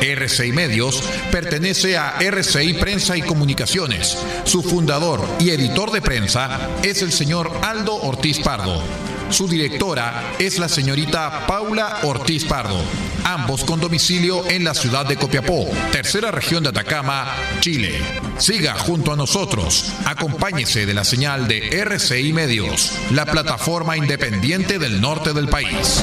RCI Medios pertenece a RCI Prensa y Comunicaciones. Su fundador y editor de prensa es el señor Aldo Ortiz Pardo. Su directora es la señorita Paula Ortiz Pardo, ambos con domicilio en la ciudad de Copiapó, tercera región de Atacama, Chile. Siga junto a nosotros, acompáñese de la señal de RCI Medios, la plataforma independiente del norte del país.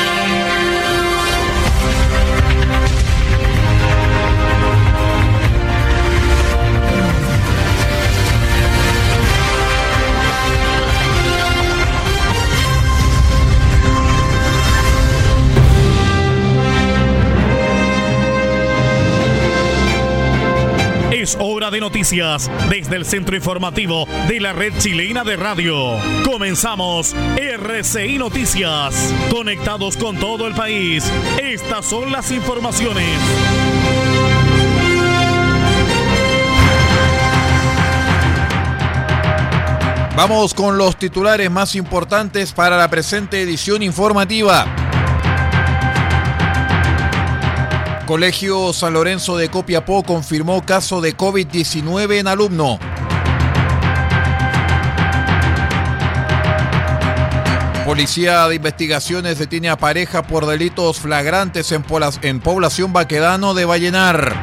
Noticias desde el centro informativo de la red chilena de radio. Comenzamos RCI Noticias. Conectados con todo el país. Estas son las informaciones. Vamos con los titulares más importantes para la presente edición informativa. Colegio San Lorenzo de Copiapó confirmó caso de COVID-19 en alumno. Policía de Investigaciones detiene a pareja por delitos flagrantes en, población Baquedano de Vallenar.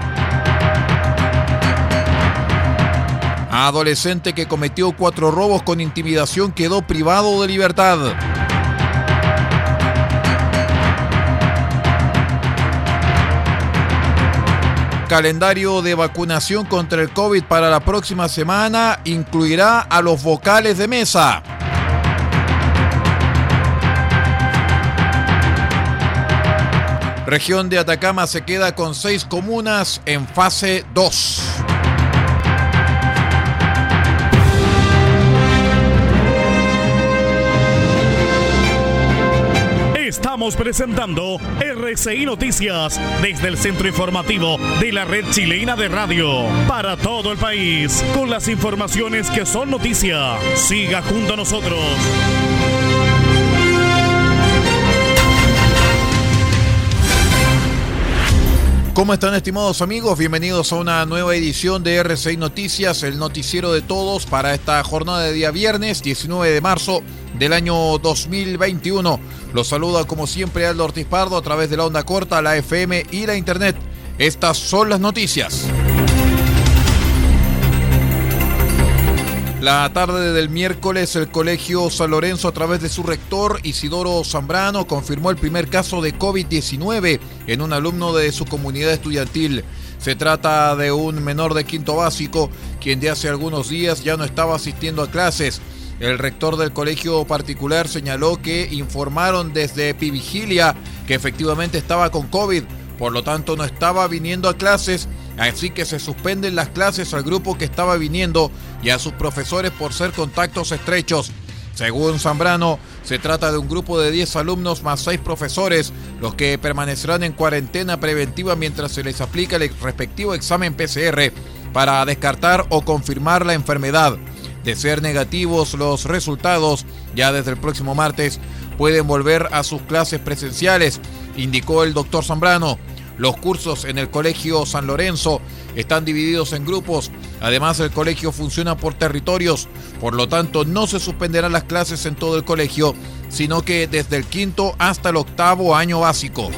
Adolescente que cometió cuatro robos con intimidación quedó privado de libertad. Calendario de vacunación contra el COVID para la próxima semana incluirá a los vocales de mesa. Región de Atacama se queda con seis comunas en fase 2. Estamos presentando RCI Noticias desde el centro informativo de la red chilena de radio para todo el país con las informaciones que son noticia. Siga junto a nosotros. ¿Cómo están estimados amigos? Bienvenidos a una nueva edición de RCI Noticias, el noticiero de todos para esta jornada de día viernes 19 de marzo del año 2021. Los saluda como siempre Aldo Ortiz Pardo a través de la onda corta, la FM y la internet. Estas son las noticias. La tarde del miércoles, el Colegio San Lorenzo, a través de su rector Isidoro Zambrano, confirmó el primer caso de COVID-19 en un alumno de su comunidad estudiantil. Se trata de un menor de quinto básico, quien de hace algunos días ya no estaba asistiendo a clases. El rector del colegio particular señaló que informaron desde Epivigilia que efectivamente estaba con COVID, por lo tanto no estaba viniendo a clases Así que se suspenden las clases al grupo que estaba viniendo y a sus profesores por ser contactos estrechos. Según Zambrano, se trata de un grupo de 10 alumnos más 6 profesores, los que permanecerán en cuarentena preventiva mientras se les aplica el respectivo examen PCR para descartar o confirmar la enfermedad. De ser negativos los resultados, ya desde el próximo martes pueden volver a sus clases presenciales, indicó el doctor Zambrano. Los cursos en el Colegio San Lorenzo están divididos en grupos. Además, el colegio funciona por territorios. Por lo tanto, no se suspenderán las clases en todo el colegio, sino que desde el quinto hasta el octavo año básico.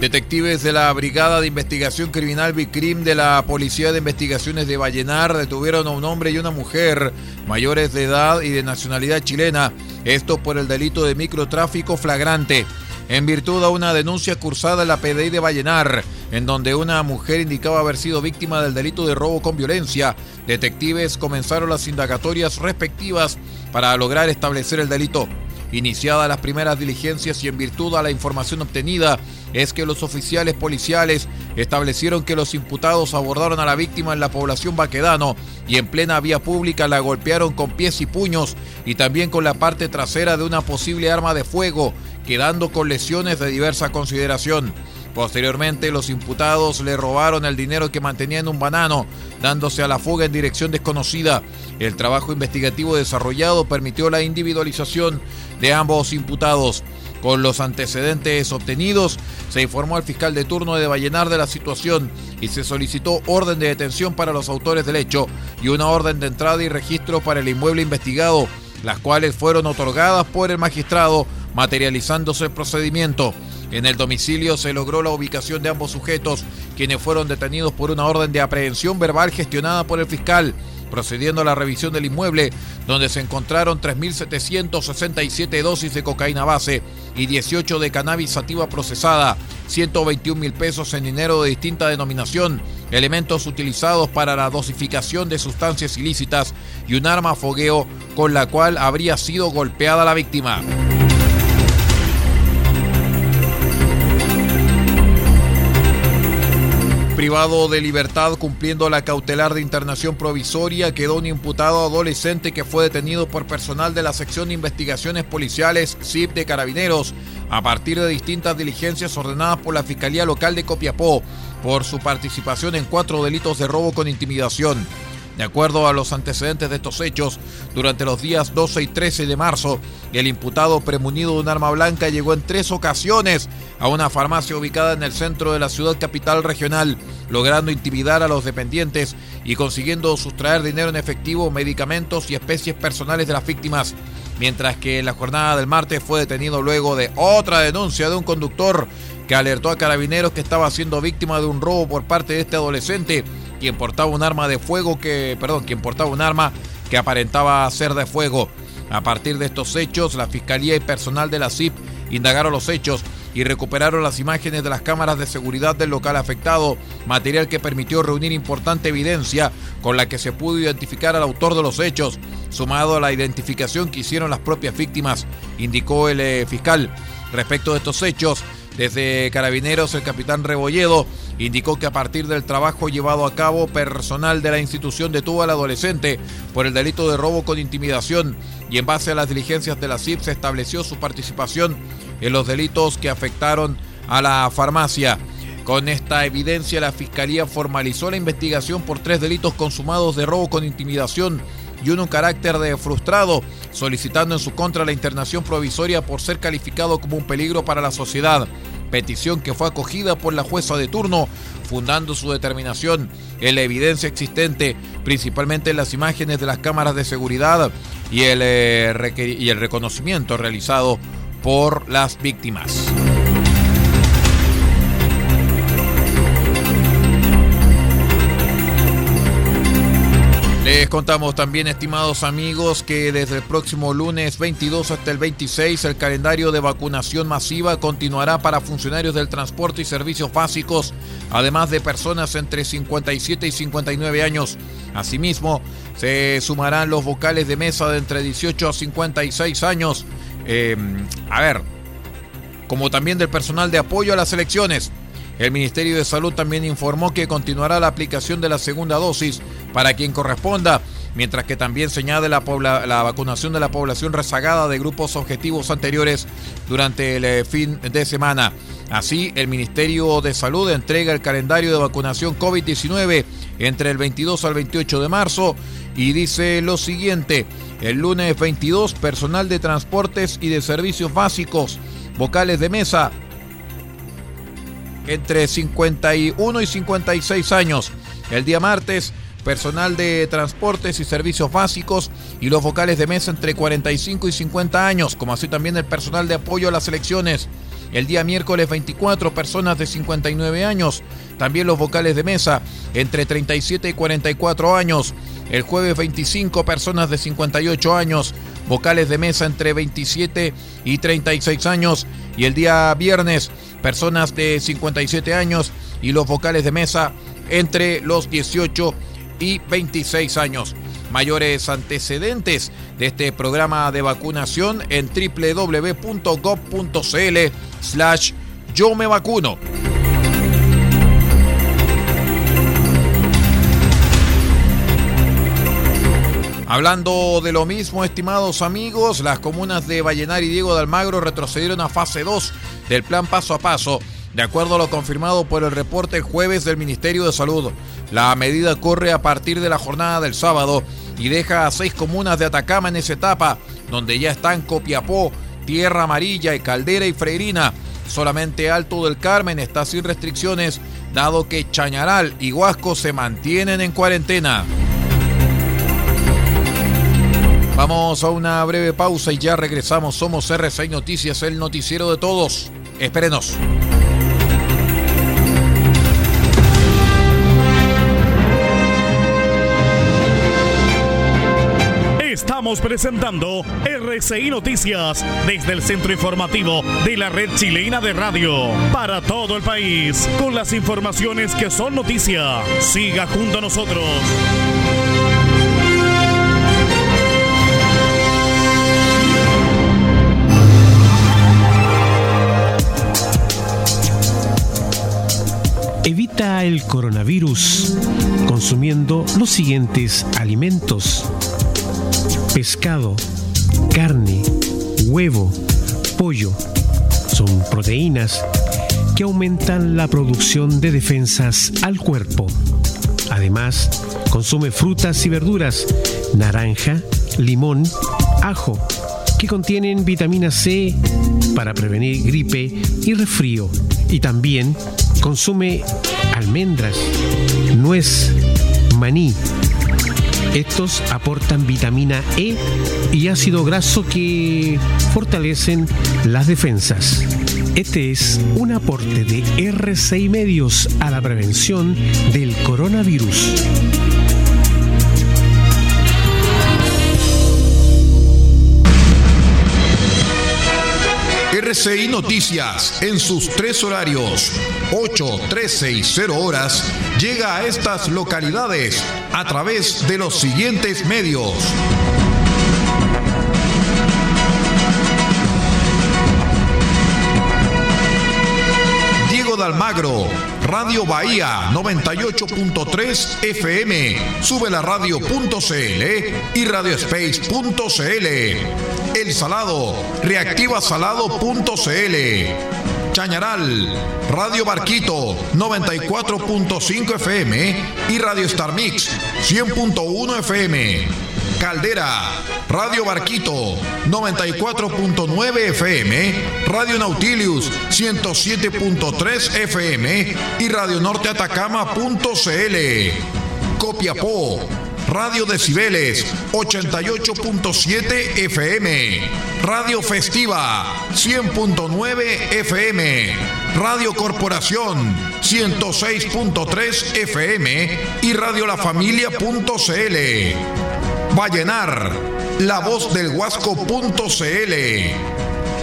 Detectives de la Brigada de Investigación Criminal Bicrim de la Policía de Investigaciones de Vallenar detuvieron a un hombre y una mujer mayores de edad y de nacionalidad chilena, esto por el delito de microtráfico flagrante. en virtud de una denuncia cursada en la PDI de Vallenar, en donde una mujer indicaba haber sido víctima del delito de robo con violencia. Detectives comenzaron las indagatorias respectivas para lograr establecer el delito. Iniciadas las primeras diligencias y en virtud a la información obtenida, es que los oficiales policiales establecieron que los imputados abordaron a la víctima en la población Baquedano y en plena vía pública la golpearon con pies y puños y también con la parte trasera de una posible arma de fuego, quedando con lesiones de diversa consideración. Posteriormente, los imputados le robaron el dinero que mantenía en un banano, dándose a la fuga en dirección desconocida. El trabajo investigativo desarrollado permitió la individualización de ambos imputados. Con los antecedentes obtenidos, se informó al fiscal de turno de Vallenar de la situación y se solicitó orden de detención para los autores del hecho y una orden de entrada y registro para el inmueble investigado, las cuales fueron otorgadas por el magistrado, materializándose el procedimiento. En el domicilio se logró la ubicación de ambos sujetos, quienes fueron detenidos por una orden de aprehensión verbal gestionada por el fiscal, procediendo a la revisión del inmueble, donde se encontraron 3.767 dosis de cocaína base y 18 de cannabis sativa procesada, 121 mil pesos en dinero de distinta denominación, elementos utilizados para la dosificación de sustancias ilícitas y un arma fogueo con la cual habría sido golpeada la víctima. Privado de libertad cumpliendo la cautelar de internación provisoria, quedó un imputado adolescente que fue detenido por personal de la sección de investigaciones policiales CIP de Carabineros a partir de distintas diligencias ordenadas por la Fiscalía Local de Copiapó por su participación en cuatro delitos de robo con intimidación. De acuerdo a los antecedentes de estos hechos, durante los días 12 y 13 de marzo, el imputado premunido de un arma blanca llegó en tres ocasiones a una farmacia ubicada en el centro de la ciudad capital regional, logrando intimidar a los dependientes y consiguiendo sustraer dinero en efectivo, medicamentos y especies personales de las víctimas. Mientras que en la jornada del martes fue detenido luego de otra denuncia de un conductor que alertó a carabineros que estaba siendo víctima de un robo por parte de este adolescente quien portaba un arma de fuego que, perdón, quien portaba un arma que aparentaba ser de fuego. A partir de estos hechos, la Fiscalía y personal de la CIP indagaron los hechos y recuperaron las imágenes de las cámaras de seguridad del local afectado, material que permitió reunir importante evidencia con la que se pudo identificar al autor de los hechos, sumado a la identificación que hicieron las propias víctimas, indicó el eh, fiscal. Respecto de estos hechos, desde Carabineros, el capitán Rebolledo indicó que a partir del trabajo llevado a cabo, personal de la institución detuvo al adolescente por el delito de robo con intimidación y en base a las diligencias de la CIP se estableció su participación en los delitos que afectaron a la farmacia. Con esta evidencia, la Fiscalía formalizó la investigación por tres delitos consumados de robo con intimidación y uno en carácter de frustrado, solicitando en su contra la internación provisoria por ser calificado como un peligro para la sociedad. Petición que fue acogida por la jueza de turno, fundando su determinación en la evidencia existente, principalmente en las imágenes de las cámaras de seguridad y el, eh, reconocimiento realizado por las víctimas. Les contamos también, estimados amigos, que desde el próximo lunes 22 hasta el 26 el calendario de vacunación masiva continuará para funcionarios del transporte y servicios básicos, además de personas entre 57 y 59 años. Asimismo, se sumarán los vocales de mesa de entre 18 a 56 años. Em, a ver, como también del personal de apoyo a las elecciones. El Ministerio de Salud también informó que continuará la aplicación de la segunda dosis para quien corresponda, mientras que también se añade la, la vacunación de la población rezagada de grupos objetivos anteriores durante el eh, fin de semana. Así, el Ministerio de Salud entrega el calendario de vacunación COVID-19 entre el 22 al 28 de marzo y dice lo siguiente, el lunes 22, personal de transportes y de servicios básicos, vocales de mesa, entre 51 y 56 años. El día martes, personal de transportes y servicios básicos y los vocales de mesa entre 45 y 50 años, como así también el personal de apoyo a las elecciones. El día miércoles 24 personas de 59 años, también los vocales de mesa entre 37 y 44 años. El jueves 25 personas de 58 años, vocales de mesa entre 27 y 36 años y el día viernes personas de 57 años y los vocales de mesa entre los 18 y 26 años. Mayores antecedentes de este programa de vacunación en www.gov.cl slash yo me vacuno. Hablando de lo mismo, estimados amigos, las comunas de Vallenar y Diego de Almagro retrocedieron a fase 2 del plan paso a paso, de acuerdo a lo confirmado por el reporte jueves del Ministerio de Salud. La medida corre a partir de la jornada del sábado y deja a seis comunas de Atacama en esa etapa, donde ya están Copiapó, Tierra Amarilla, y Caldera y Freirina. Solamente Alto del Carmen está sin restricciones, dado que Chañaral y Huasco se mantienen en cuarentena. Vamos a una breve pausa y ya regresamos. Somos R6 Noticias, el noticiero de todos. Espérenos. Estamos presentando RCI Noticias desde el centro informativo de la red chilena de radio para todo el país con las informaciones que son noticia. Siga junto a nosotros. Coronavirus consumiendo los siguientes alimentos. Pescado, carne, huevo, pollo. Son proteínas que aumentan la producción de defensas al cuerpo. Además, consume frutas y verduras, naranja, limón, ajo, que contienen vitamina C para prevenir gripe y resfrío. Y también Consume almendras, nuez, maní. Estos aportan vitamina E y ácido graso que fortalecen las defensas. Este es un aporte de RCI Medios a la prevención del coronavirus. RCI Noticias, en sus tres horarios, 8, 13 y 0 horas, llega a estas localidades a través de los siguientes medios. Almagro, Radio Bahía 98.3 FM, sube la radio.cl y radiospace.cl. El Salado, reactivasalado.cl. Chañaral, Radio Barquito 94.5 FM y Radio Star Mix 100.1 FM. Caldera, Radio Barquito 94.9 FM, Radio Nautilius 107.3 FM y Radio Norte Atacama.cl. Copiapó, Radio Decibeles 88.7 FM, Radio Festiva 100.9 FM, Radio Corporación 106.3 FM y Radio La Familia.cl. Vallenar, La Voz del Huasco.cl.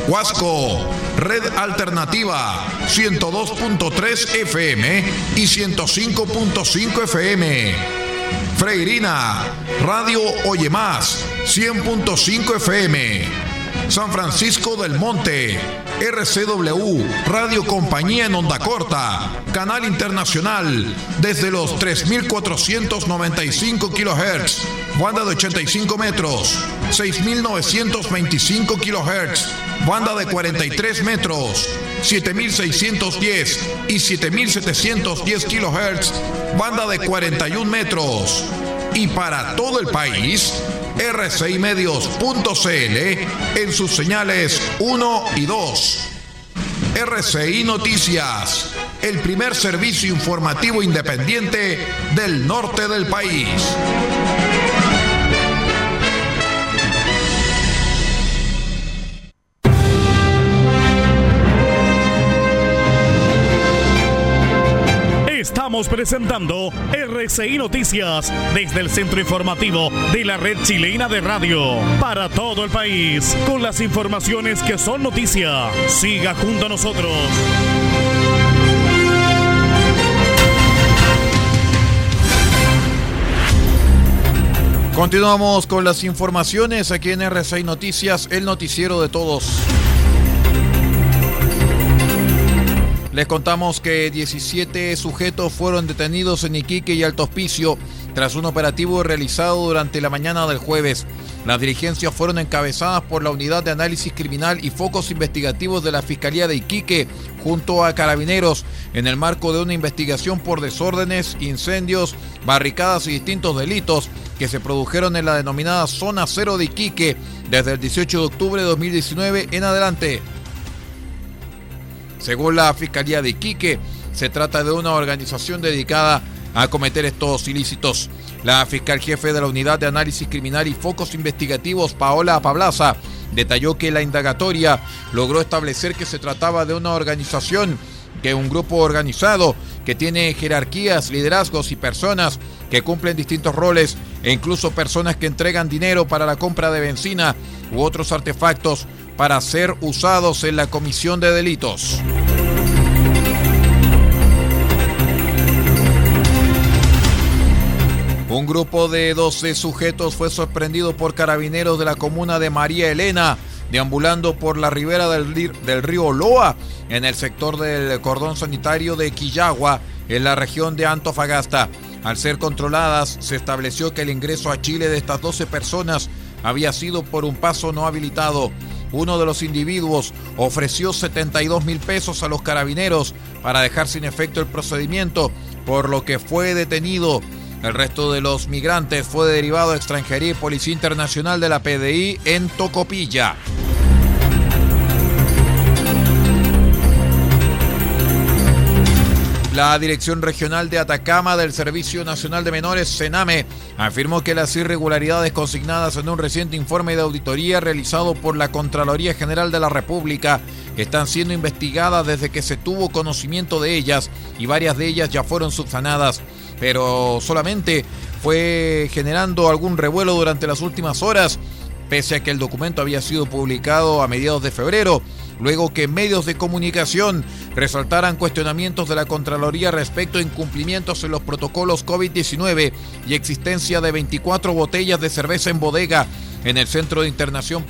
Huasco, Red Alternativa 102.3 FM y 105.5 FM. Freirina, Radio Oye Más, 100.5 FM. San Francisco del Monte, RCW, Radio Compañía en Onda Corta, Canal Internacional, desde los 3.495 kHz, banda de 85 metros, 6.925 kHz, banda de 43 metros, 7610 y 7710 kHz, banda de 41 metros. Y para todo el país, rcimedios.cl en sus señales 1 y 2. RCI Noticias, el primer servicio informativo independiente del norte del país. Estamos presentando RCI Noticias desde el centro informativo de la red chilena de radio para todo el país con las informaciones que son noticia. Siga junto a nosotros. Continuamos con las informaciones aquí en RCI Noticias, el noticiero de todos. Les contamos que 17 sujetos fueron detenidos en Iquique y Alto Hospicio tras un operativo realizado durante la mañana del jueves. Las diligencias fueron encabezadas por la Unidad de Análisis Criminal y Focos Investigativos de la Fiscalía de Iquique junto a carabineros en el marco de una investigación por desórdenes, incendios, barricadas y distintos delitos que se produjeron en la denominada Zona Cero de Iquique desde el 18 de octubre de 2019 en adelante. Según la Fiscalía de Iquique, se trata de una organización dedicada a cometer estos ilícitos. La fiscal jefe de la Unidad de Análisis Criminal y Focos Investigativos, Paola Pablaza, detalló que la indagatoria logró establecer que se trataba de una organización, que un grupo organizado que tiene jerarquías, liderazgos y personas que cumplen distintos roles e incluso personas que entregan dinero para la compra de benzina u otros artefactos para ser usados en la comisión de delitos. Un grupo de 12 sujetos fue sorprendido por carabineros de la comuna de María Elena, deambulando por la ribera del, río Loa, en el sector del cordón sanitario de Quillagua, en la región de Antofagasta. Al ser controladas, se estableció que el ingreso a Chile de estas 12 personas había sido por un paso no habilitado. Uno de los individuos ofreció 72 mil pesos a los carabineros para dejar sin efecto el procedimiento, por lo que fue detenido. El resto de los migrantes fue derivado a Extranjería y Policía Internacional de la PDI en Tocopilla. La Dirección Regional de Atacama del Servicio Nacional de Menores, SENAME, afirmó que las irregularidades consignadas en un reciente informe de auditoría realizado por la Contraloría General de la República están siendo investigadas desde que se tuvo conocimiento de ellas y varias de ellas ya fueron subsanadas, pero solamente fue generando algún revuelo durante las últimas horas, pese a que el documento había sido publicado a mediados de febrero luego que medios de comunicación resaltaran cuestionamientos de la Contraloría respecto a incumplimientos en los protocolos COVID-19 y existencia de 24 botellas de cerveza en bodega en el Centro de Internación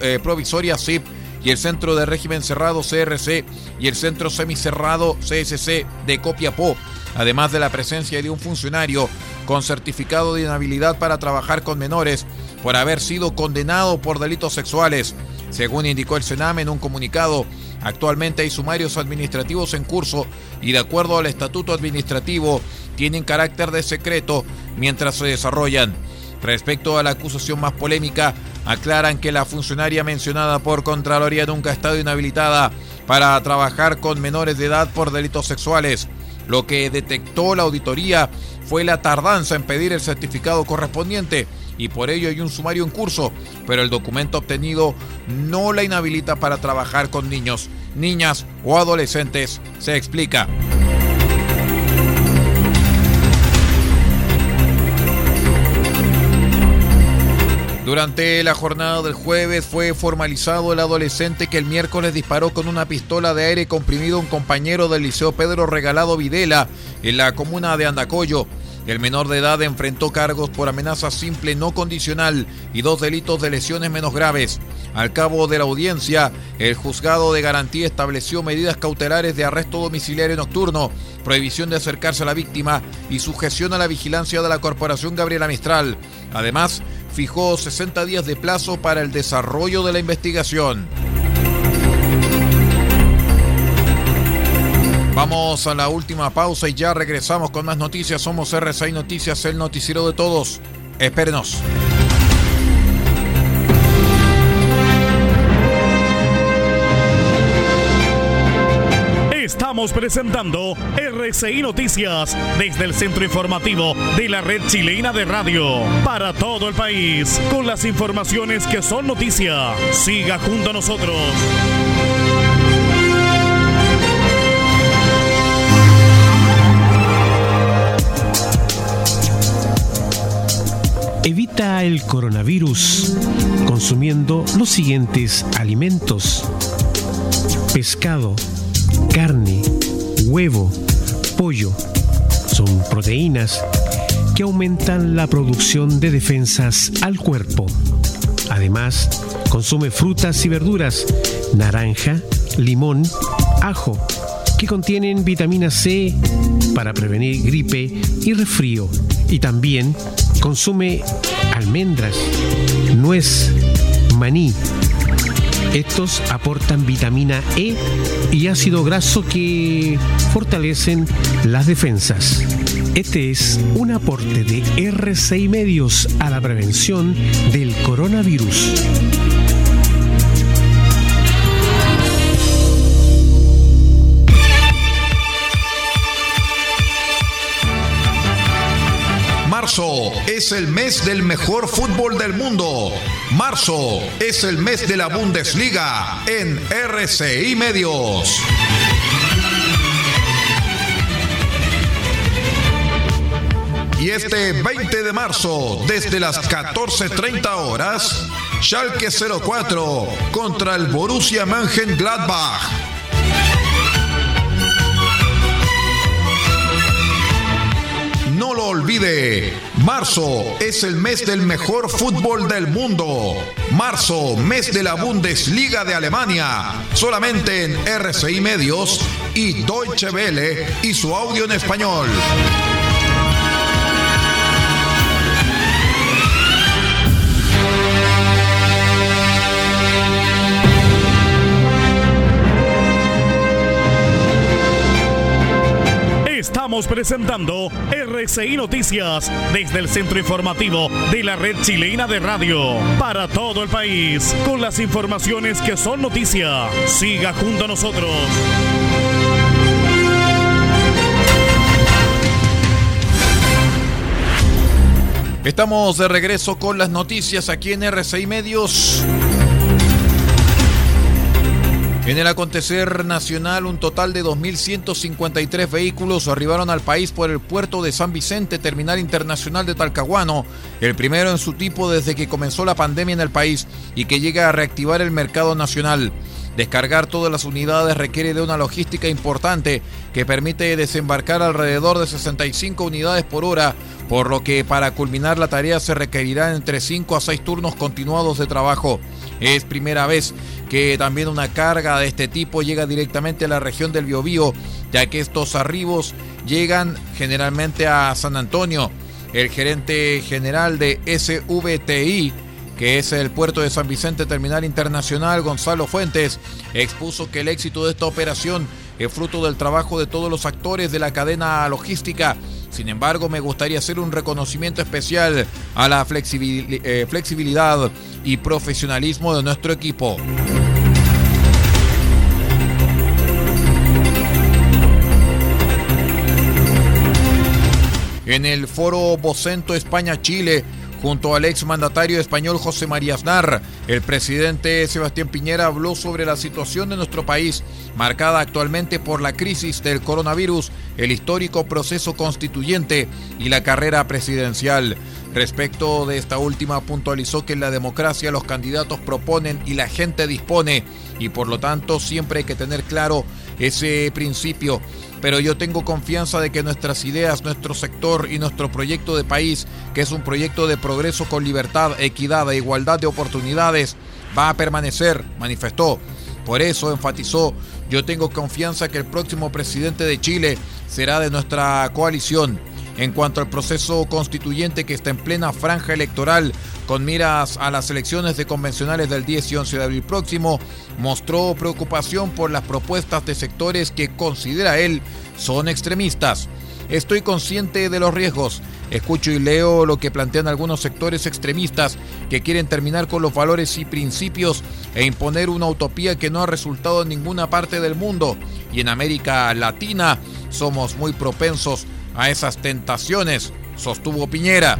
eh, Provisoria CIP y el Centro de Régimen Cerrado CRC y el Centro Semicerrado CSC de Copiapó, además de la presencia de un funcionario con certificado de inhabilidad para trabajar con menores por haber sido condenado por delitos sexuales. Según indicó el Sename en un comunicado, actualmente hay sumarios administrativos en curso y de acuerdo al estatuto administrativo tienen carácter de secreto mientras se desarrollan. Respecto a la acusación más polémica, aclaran que la funcionaria mencionada por Contraloría nunca ha estado inhabilitada para trabajar con menores de edad por delitos sexuales. Lo que detectó la auditoría fue la tardanza en pedir el certificado correspondiente y por ello hay un sumario en curso, pero el documento obtenido no la inhabilita para trabajar con niños, niñas o adolescentes, se explica. Durante la jornada del jueves fue formalizado el adolescente que el miércoles disparó con una pistola de aire comprimido a un compañero del Liceo Pedro Regalado Videla en la comuna de Andacoyo. El menor de edad enfrentó cargos por amenaza simple no condicional y dos delitos de lesiones menos graves. Al cabo de la audiencia, el juzgado de garantía estableció medidas cautelares de arresto domiciliario nocturno, prohibición de acercarse a la víctima y sujeción a la vigilancia de la Corporación Gabriela Mistral. Además, fijó 60 días de plazo para el desarrollo de la investigación. Vamos a la última pausa y ya regresamos con más noticias. Somos R6 Noticias, el noticiero de todos. Espérenos. Estamos presentando RCI Noticias desde el centro informativo de la red chilena de radio para todo el país con las informaciones que son noticia. Siga junto a nosotros. Evita el coronavirus consumiendo los siguientes alimentos. Pescado, carne, huevo, pollo. Son proteínas que aumentan la producción de defensas al cuerpo. Además, consume frutas y verduras, naranja, limón, ajo, que contienen vitamina C para prevenir gripe y resfrío. Y también consume almendras, nuez, maní. Estos aportan vitamina E y ácido graso que fortalecen las defensas. Este es un aporte de RCI Medios a la prevención del coronavirus. Es el mes del mejor fútbol del mundo. Marzo es el mes de la Bundesliga en RCI Medios. Y este 20 de marzo, desde las 14.30 horas, Schalke 04 contra el Borussia Mönchengladbach. Marzo es el mes del mejor fútbol del mundo. Marzo, mes de la Bundesliga de Alemania. Solamente en RCI Medios y Deutsche Welle y su audio en español. Estamos presentando RCI Noticias desde el centro informativo de la red chilena de radio para todo el país con las informaciones que son noticia. Siga junto a nosotros. Estamos de regreso con las noticias aquí en RCI Medios. En el acontecer nacional, un total de 2.153 vehículos arribaron al país por el puerto de San Vicente, terminal internacional de Talcahuano, el primero en su tipo desde que comenzó la pandemia en el país y que llega a reactivar el mercado nacional. Descargar todas las unidades requiere de una logística importante que permite desembarcar alrededor de 65 unidades por hora, por lo que para culminar la tarea se requerirán entre 5 a 6 turnos continuados de trabajo. Es primera vez que también una carga de este tipo llega directamente a la región del Biobío, ya que estos arribos llegan generalmente a San Antonio. El gerente general de SVTI, que es el puerto de San Vicente Terminal Internacional, Gonzalo Fuentes, expuso que el éxito de esta operación es fruto del trabajo de todos los actores de la cadena logística. Sin embargo, me gustaría hacer un reconocimiento especial a la eh, flexibilidad y profesionalismo de nuestro equipo. En el foro Bocento España-Chile, junto al ex mandatario español José María Aznar, el presidente Sebastián Piñera habló sobre la situación de nuestro país, marcada actualmente por la crisis del coronavirus, el histórico proceso constituyente y la carrera presidencial. Respecto de esta última, puntualizó que en la democracia los candidatos proponen y la gente dispone, y por lo tanto siempre hay que tener claro ese principio. Pero yo tengo confianza de que nuestras ideas, nuestro sector y nuestro proyecto de país, que es un proyecto de progreso con libertad, equidad e igualdad de oportunidades, va a permanecer, manifestó. Por eso enfatizó, yo tengo confianza que el próximo presidente de Chile será de nuestra coalición en cuanto al proceso constituyente que está en plena franja electoral con miras a las elecciones de convencionales del 10 y 11 de abril próximo, mostró preocupación por las propuestas de sectores que considera él son extremistas. Estoy consciente de los riesgos. Escucho y leo lo que plantean algunos sectores extremistas que quieren terminar con los valores y principios e imponer una utopía que no ha resultado en ninguna parte del mundo. Y en América Latina somos muy propensos a esas tentaciones, sostuvo Piñera.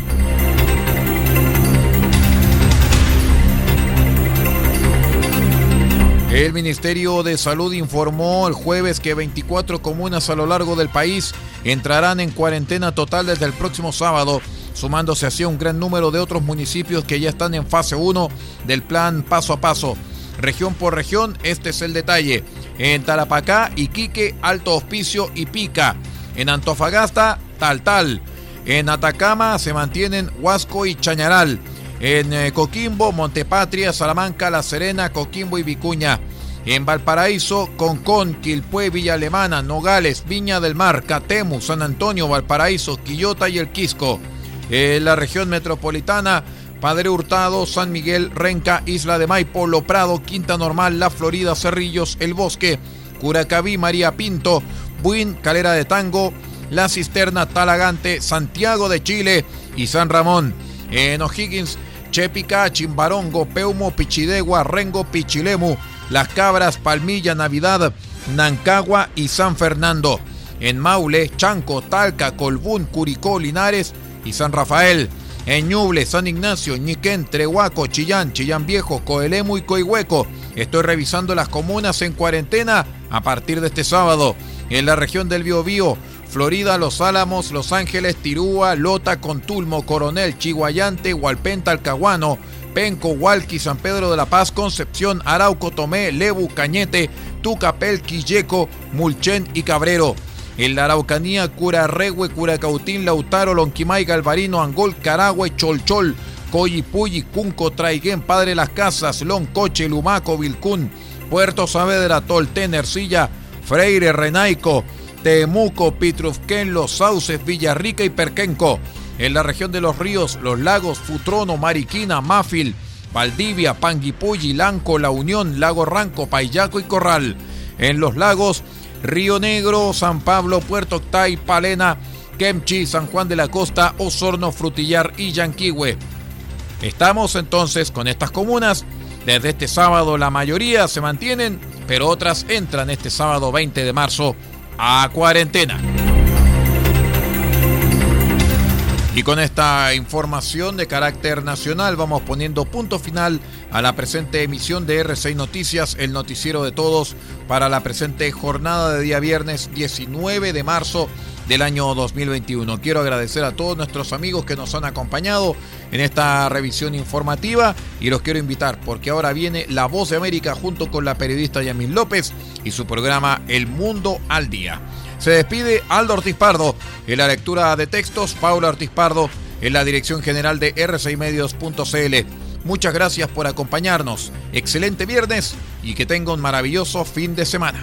El Ministerio de Salud informó el jueves que 24 comunas a lo largo del país entrarán en cuarentena total desde el próximo sábado sumándose así un gran número de otros municipios que ya están en fase 1 del plan paso a paso. Región por región, este es el detalle. En Tarapacá, Iquique, Alto Hospicio y Pica. En Antofagasta, Tal Tal. En Atacama se mantienen Huasco y Chañaral. En eh, Coquimbo, Montepatria, Salamanca, La Serena, Coquimbo y Vicuña. En Valparaíso, Concón, Quilpué, Villa Alemana, Nogales, Viña del Mar, Catemu, San Antonio, Valparaíso, Quillota y El Quisco. En la región metropolitana, Padre Hurtado, San Miguel, Renca, Isla de Maipo, Lo Prado, Quinta Normal, La Florida, Cerrillos, El Bosque, Curacaví, María Pinto, Buin, Calera de Tango, La Cisterna, Talagante, Santiago de Chile y San Ramón. En O'Higgins, Chepica, Chimbarongo, Peumo, Pichidegua, Rengo, Pichilemu, Las Cabras, Palmilla, Navidad, Nancagua y San Fernando. En Maule, Chanco, Talca, Colbún, Curicó, Linares y San Rafael. En Ñuble, San Ignacio, Ñiquén, Trehuaco, Chillán, Chillán Viejo, Coelemu y Coihueco. Estoy revisando las comunas en cuarentena a partir de este sábado. En la región del Biobío, Florida, Los Álamos, Los Ángeles, Tirúa, Lota, Contulmo, Coronel, Chihuayante, Hualpenta, Alcahuano, Penco, Hualqui, San Pedro de la Paz, Concepción, Arauco, Tomé, Lebu, Cañete, Tucapel, Quilleco, Mulchen y Cabrero. En la Araucanía, Curarregüe, Curacautín, Lautaro, Lonquimay, Galvarino, Angol, Caragüe, Cholchol, Coyipuyi, Cunco, Traiguén, Padre Las Casas, Loncoche, Lumaco, Vilcún, Puerto Saavedra, Tolten, Ercilla, Freire, Renaico, Temuco, Pitrufquén, Los Sauces, Villarrica y Perquenco. En la región de los ríos, Los Lagos, Futrono, Mariquina, Máfil, Valdivia, Panguipulli, Lanco, La Unión, Lago Ranco, Payaco y Corral. En los lagos, Río Negro, San Pablo, Puerto Octay, Palena, Kemchi, San Juan de la Costa, Osorno, Frutillar y Yanquihue. Estamos entonces con estas comunas. Desde este sábado la mayoría se mantienen, pero otras entran este sábado 20 de marzo a cuarentena. Y con esta información de carácter nacional vamos poniendo punto final a la presente emisión de R6 Noticias, el noticiero de todos para la presente jornada de día viernes 19 de marzo del año 2021. Quiero agradecer a todos nuestros amigos que nos han acompañado en esta revisión informativa y los quiero invitar porque ahora viene La Voz de América junto con la periodista Yamil López y su programa El Mundo al Día. Se despide Aldo Ortiz Pardo en la lectura de textos, Paula Ortiz Pardo en la dirección general de r6medios.cl. Muchas gracias por acompañarnos. Excelente viernes y que tenga un maravilloso fin de semana.